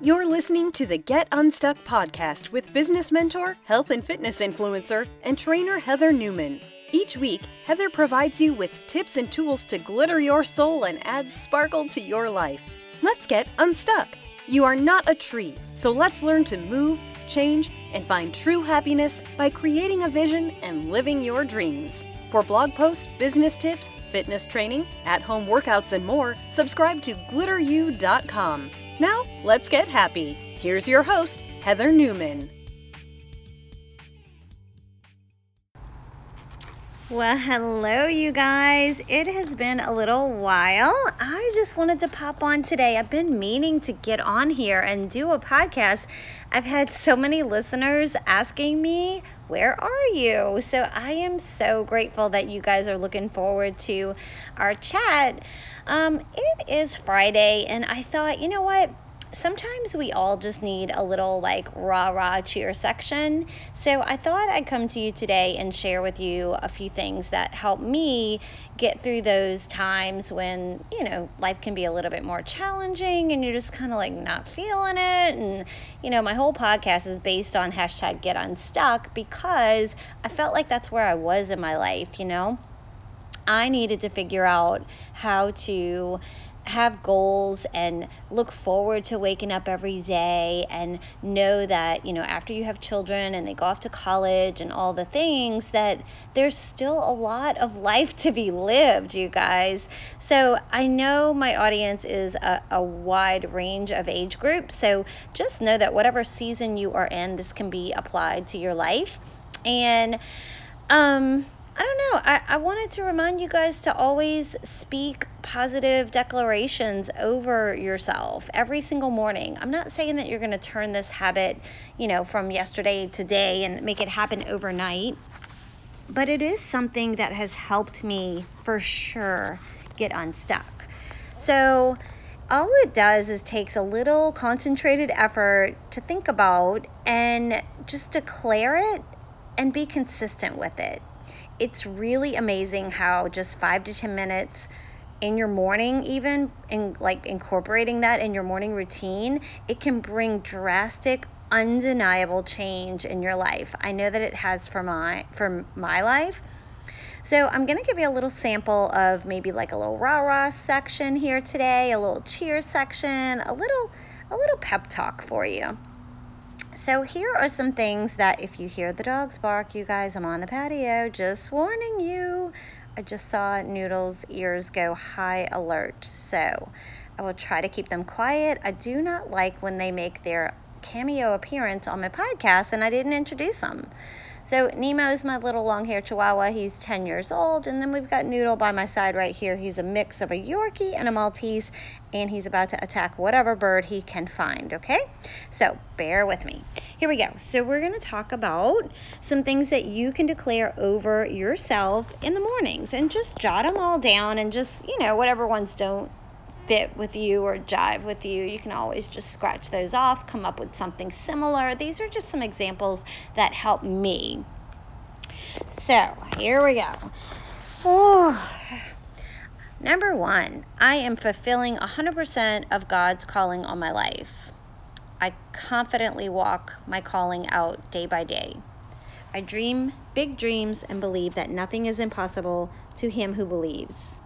You're listening to the Get Unstuck podcast with business mentor, health and fitness influencer, and trainer Heather Newman. Each week, Heather provides you with tips and tools to glitter your soul and add sparkle to your life. Let's get unstuck. You are not a tree, so let's learn to move, change, and find true happiness by creating a vision and living your dreams. For blog posts, business tips, fitness training, at home workouts, and more, subscribe to glitteru.com. Now, let's get happy. Here's your host, Heather Newman. Well, hello, you guys. It has been a little while. I just wanted to pop on today. I've been meaning to get on here and do a podcast. I've had so many listeners asking me, Where are you? So I am so grateful that you guys are looking forward to our chat. Um, it is Friday, and I thought, you know what? Sometimes we all just need a little like rah rah cheer section. So I thought I'd come to you today and share with you a few things that help me get through those times when, you know, life can be a little bit more challenging and you're just kind of like not feeling it. And, you know, my whole podcast is based on hashtag get unstuck because I felt like that's where I was in my life, you know. I needed to figure out how to have goals and look forward to waking up every day and know that, you know, after you have children and they go off to college and all the things, that there's still a lot of life to be lived, you guys. So I know my audience is a, a wide range of age groups. So just know that whatever season you are in, this can be applied to your life. And, um, know. I, I wanted to remind you guys to always speak positive declarations over yourself every single morning. I'm not saying that you're going to turn this habit, you know, from yesterday to today and make it happen overnight, but it is something that has helped me for sure get unstuck. So, all it does is takes a little concentrated effort to think about and just declare it and be consistent with it it's really amazing how just five to 10 minutes in your morning even in like incorporating that in your morning routine it can bring drastic undeniable change in your life. I know that it has for my for my life. So i'm going to give you a little sample of maybe like a little rah rah section here today a little cheer section a little a little pep talk for you so here are some things that if you hear the dogs bark, you guys, I'm on the patio, just warning you. I just saw Noodle's ears go high alert. So I will try to keep them quiet. I do not like when they make their cameo appearance on my podcast and I didn't introduce them. So Nemo is my little long haired chihuahua. He's 10 years old. And then we've got Noodle by my side right here. He's a mix of a Yorkie and a Maltese, and he's about to attack whatever bird he can find, okay? So bear with me. Here we go. So we're going to talk about some things that you can declare over yourself in the mornings and just jot them all down and just, you know, whatever ones don't fit with you or jive with you, you can always just scratch those off, come up with something similar. These are just some examples that help me. So here we go. Oh. Number one, I am fulfilling 100% of God's calling on my life. I confidently walk my calling out day by day. I dream big dreams and believe that nothing is impossible to him who believes.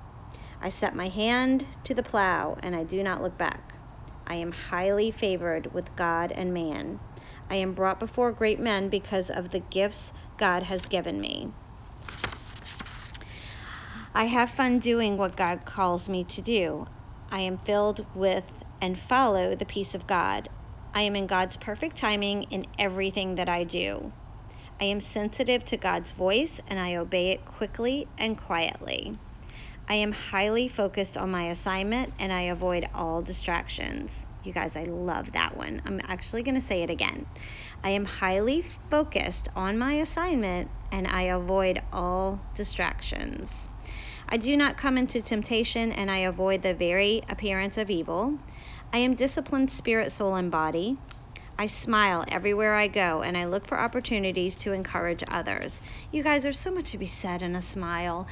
I set my hand to the plow and I do not look back. I am highly favored with God and man. I am brought before great men because of the gifts God has given me. I have fun doing what God calls me to do. I am filled with and follow the peace of God. I am in God's perfect timing in everything that I do. I am sensitive to God's voice and I obey it quickly and quietly. I am highly focused on my assignment and I avoid all distractions. You guys, I love that one. I'm actually going to say it again. I am highly focused on my assignment and I avoid all distractions. I do not come into temptation and I avoid the very appearance of evil. I am disciplined spirit, soul, and body. I smile everywhere I go and I look for opportunities to encourage others. You guys, there's so much to be said in a smile.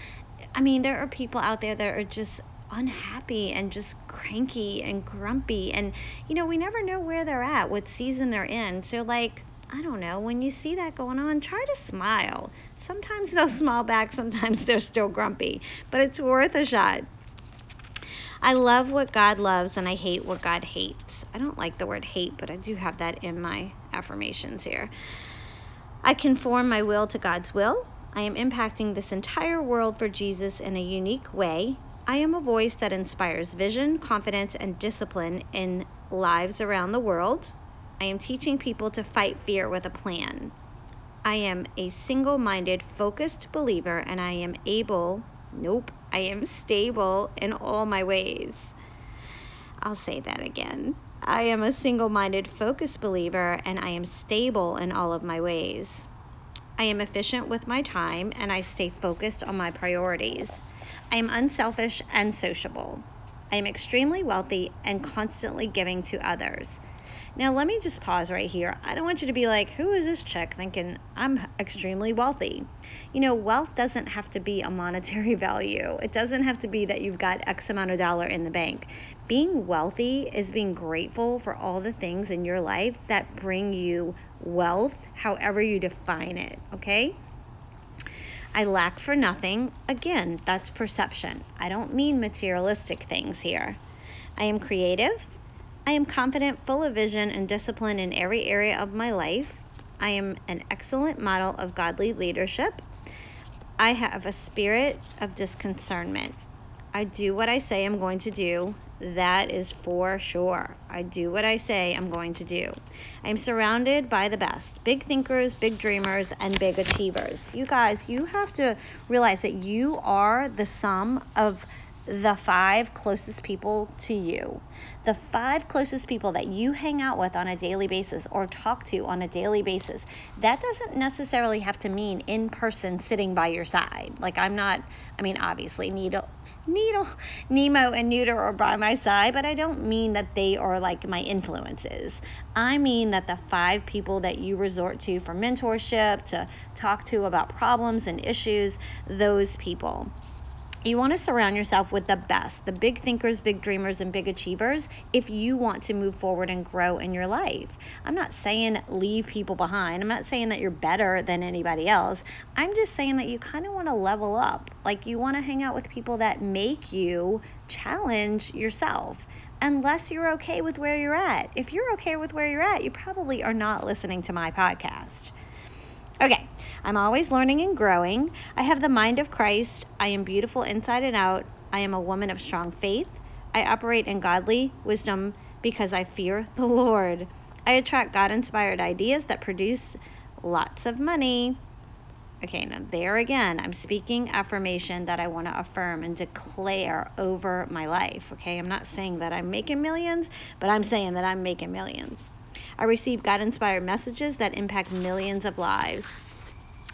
I mean, there are people out there that are just unhappy and just cranky and grumpy. And, you know, we never know where they're at, what season they're in. So, like, I don't know, when you see that going on, try to smile. Sometimes they'll smile back, sometimes they're still grumpy, but it's worth a shot. I love what God loves and I hate what God hates. I don't like the word hate, but I do have that in my affirmations here. I conform my will to God's will. I am impacting this entire world for Jesus in a unique way. I am a voice that inspires vision, confidence, and discipline in lives around the world. I am teaching people to fight fear with a plan. I am a single minded, focused believer, and I am able, nope, I am stable in all my ways. I'll say that again. I am a single minded, focused believer, and I am stable in all of my ways. I am efficient with my time, and I stay focused on my priorities. I am unselfish and sociable. I am extremely wealthy and constantly giving to others. Now, let me just pause right here. I don't want you to be like, who is this chick thinking I'm extremely wealthy? You know, wealth doesn't have to be a monetary value, it doesn't have to be that you've got X amount of dollar in the bank. Being wealthy is being grateful for all the things in your life that bring you wealth, however you define it, okay? I lack for nothing. Again, that's perception. I don't mean materialistic things here. I am creative. I am confident, full of vision, and discipline in every area of my life. I am an excellent model of godly leadership. I have a spirit of disconcernment. I do what I say I'm going to do. That is for sure. I do what I say I'm going to do. I'm surrounded by the best big thinkers, big dreamers, and big achievers. You guys, you have to realize that you are the sum of the five closest people to you, the five closest people that you hang out with on a daily basis or talk to on a daily basis, that doesn't necessarily have to mean in person sitting by your side. Like, I'm not, I mean, obviously, Needle. Needle, Nemo, and Neuter are by my side, but I don't mean that they are like my influences. I mean that the five people that you resort to for mentorship, to talk to about problems and issues, those people. You want to surround yourself with the best, the big thinkers, big dreamers, and big achievers if you want to move forward and grow in your life. I'm not saying leave people behind. I'm not saying that you're better than anybody else. I'm just saying that you kind of want to level up. Like you want to hang out with people that make you challenge yourself unless you're okay with where you're at. If you're okay with where you're at, you probably are not listening to my podcast. Okay, I'm always learning and growing. I have the mind of Christ. I am beautiful inside and out. I am a woman of strong faith. I operate in godly wisdom because I fear the Lord. I attract God inspired ideas that produce lots of money. Okay, now there again, I'm speaking affirmation that I want to affirm and declare over my life. Okay, I'm not saying that I'm making millions, but I'm saying that I'm making millions. I receive God inspired messages that impact millions of lives.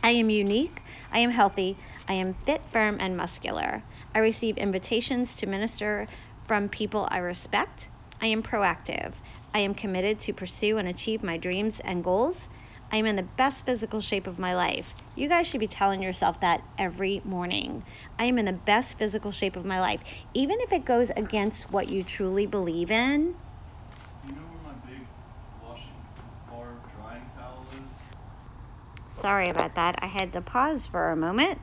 I am unique. I am healthy. I am fit, firm, and muscular. I receive invitations to minister from people I respect. I am proactive. I am committed to pursue and achieve my dreams and goals. I am in the best physical shape of my life. You guys should be telling yourself that every morning. I am in the best physical shape of my life. Even if it goes against what you truly believe in, Sorry about that. I had to pause for a moment.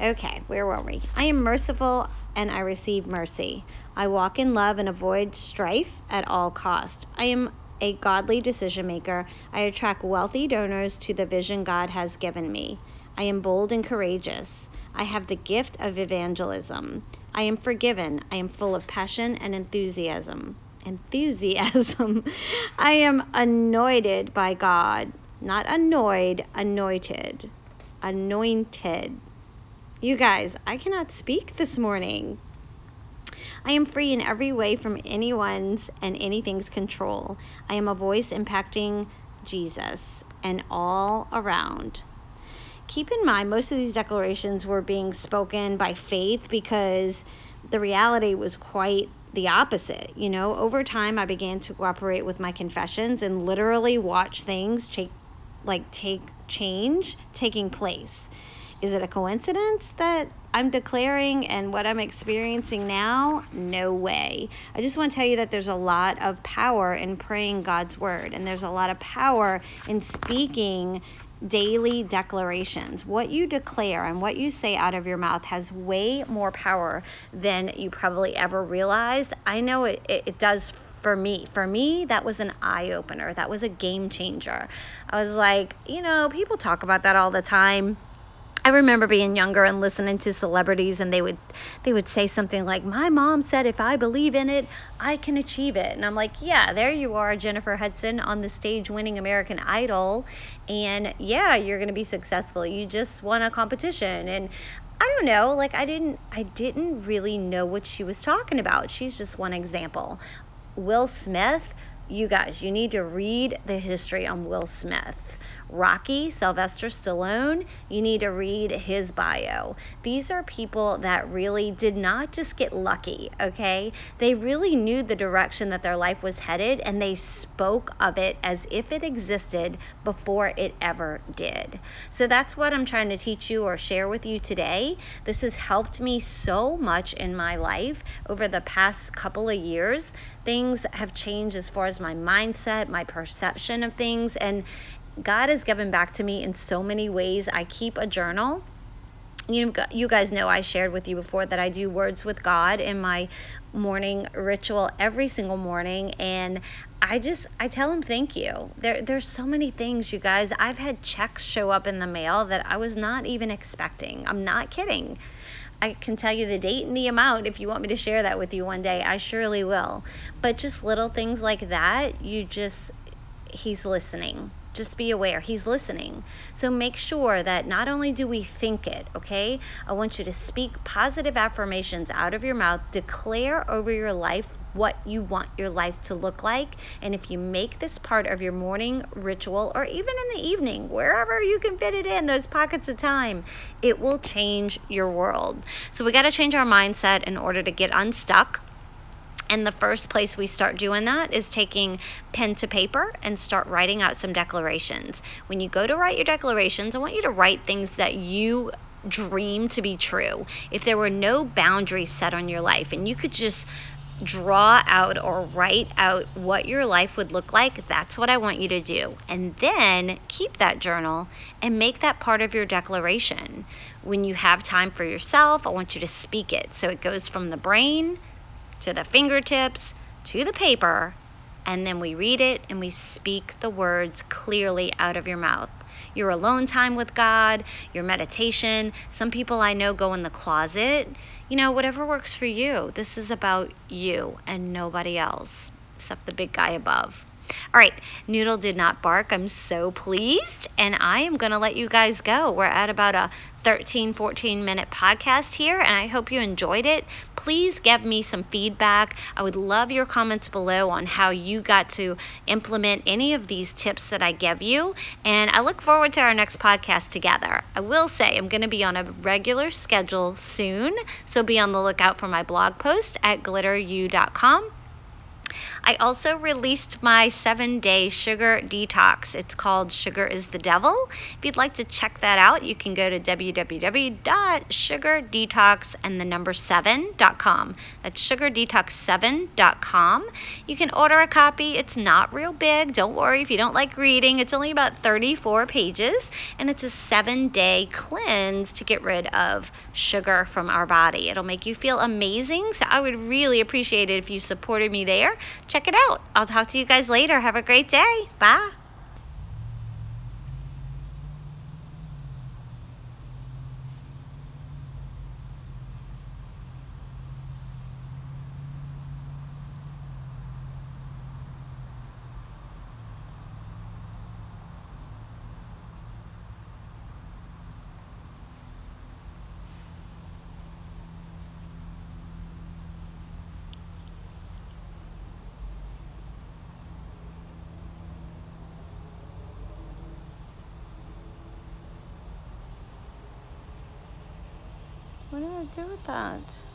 Okay, where were we? I am merciful and I receive mercy. I walk in love and avoid strife at all cost. I am a godly decision maker. I attract wealthy donors to the vision God has given me. I am bold and courageous. I have the gift of evangelism. I am forgiven. I am full of passion and enthusiasm. Enthusiasm. I am anointed by God not annoyed, anointed. Anointed. You guys, I cannot speak this morning. I am free in every way from anyone's and anything's control. I am a voice impacting Jesus and all around. Keep in mind, most of these declarations were being spoken by faith because the reality was quite the opposite. You know, over time, I began to cooperate with my confessions and literally watch things take like take change taking place. Is it a coincidence that I'm declaring and what I'm experiencing now? No way. I just want to tell you that there's a lot of power in praying God's word, and there's a lot of power in speaking daily declarations. What you declare and what you say out of your mouth has way more power than you probably ever realized. I know it, it, it does for me. For me, that was an eye opener. That was a game changer. I was like, you know, people talk about that all the time I remember being younger and listening to celebrities and they would they would say something like my mom said if I believe in it I can achieve it and I'm like yeah there you are Jennifer Hudson on the stage winning American Idol and yeah you're going to be successful you just won a competition and I don't know like I didn't I didn't really know what she was talking about she's just one example Will Smith. You guys you need to read the history on Will Smith Rocky, Sylvester Stallone, you need to read his bio. These are people that really did not just get lucky, okay? They really knew the direction that their life was headed and they spoke of it as if it existed before it ever did. So that's what I'm trying to teach you or share with you today. This has helped me so much in my life over the past couple of years. Things have changed as far as my mindset, my perception of things, and God has given back to me in so many ways. I keep a journal. You, you guys know I shared with you before that I do words with God in my morning ritual every single morning and I just I tell him thank you. There there's so many things you guys. I've had checks show up in the mail that I was not even expecting. I'm not kidding. I can tell you the date and the amount if you want me to share that with you one day. I surely will. But just little things like that, you just he's listening just be aware he's listening so make sure that not only do we think it okay i want you to speak positive affirmations out of your mouth declare over your life what you want your life to look like. And if you make this part of your morning ritual or even in the evening, wherever you can fit it in, those pockets of time, it will change your world. So we got to change our mindset in order to get unstuck. And the first place we start doing that is taking pen to paper and start writing out some declarations. When you go to write your declarations, I want you to write things that you dream to be true. If there were no boundaries set on your life and you could just draw out or write out what your life would look like, that's what I want you to do. And then keep that journal and make that part of your declaration. When you have time for yourself, I want you to speak it. So it goes from the brain to the fingertips to the paper, and then we read it and we speak the words clearly out of your mouth. Your alone time with God, your meditation. Some people I know go in the closet. You know, whatever works for you. This is about you and nobody else except the big guy above. All right, Noodle did not bark. I'm so pleased. And I am going to let you guys go. We're at about a 13, 14 minute podcast here, and I hope you enjoyed it. Please give me some feedback. I would love your comments below on how you got to implement any of these tips that I give you. And I look forward to our next podcast together. I will say I'm going to be on a regular schedule soon, so be on the lookout for my blog post at glitteru.com. I also released my seven day sugar detox. It's called Sugar is the Devil. If you'd like to check that out, you can go to www.sugardetox and the number. That's sugardetox7.com. You can order a copy. It's not real big. Don't worry if you don't like reading. It's only about 34 pages and it's a seven day cleanse to get rid of sugar from our body. It'll make you feel amazing. So I would really appreciate it if you supported me there check it out. I'll talk to you guys later. Have a great day. Bye. What do I do with that?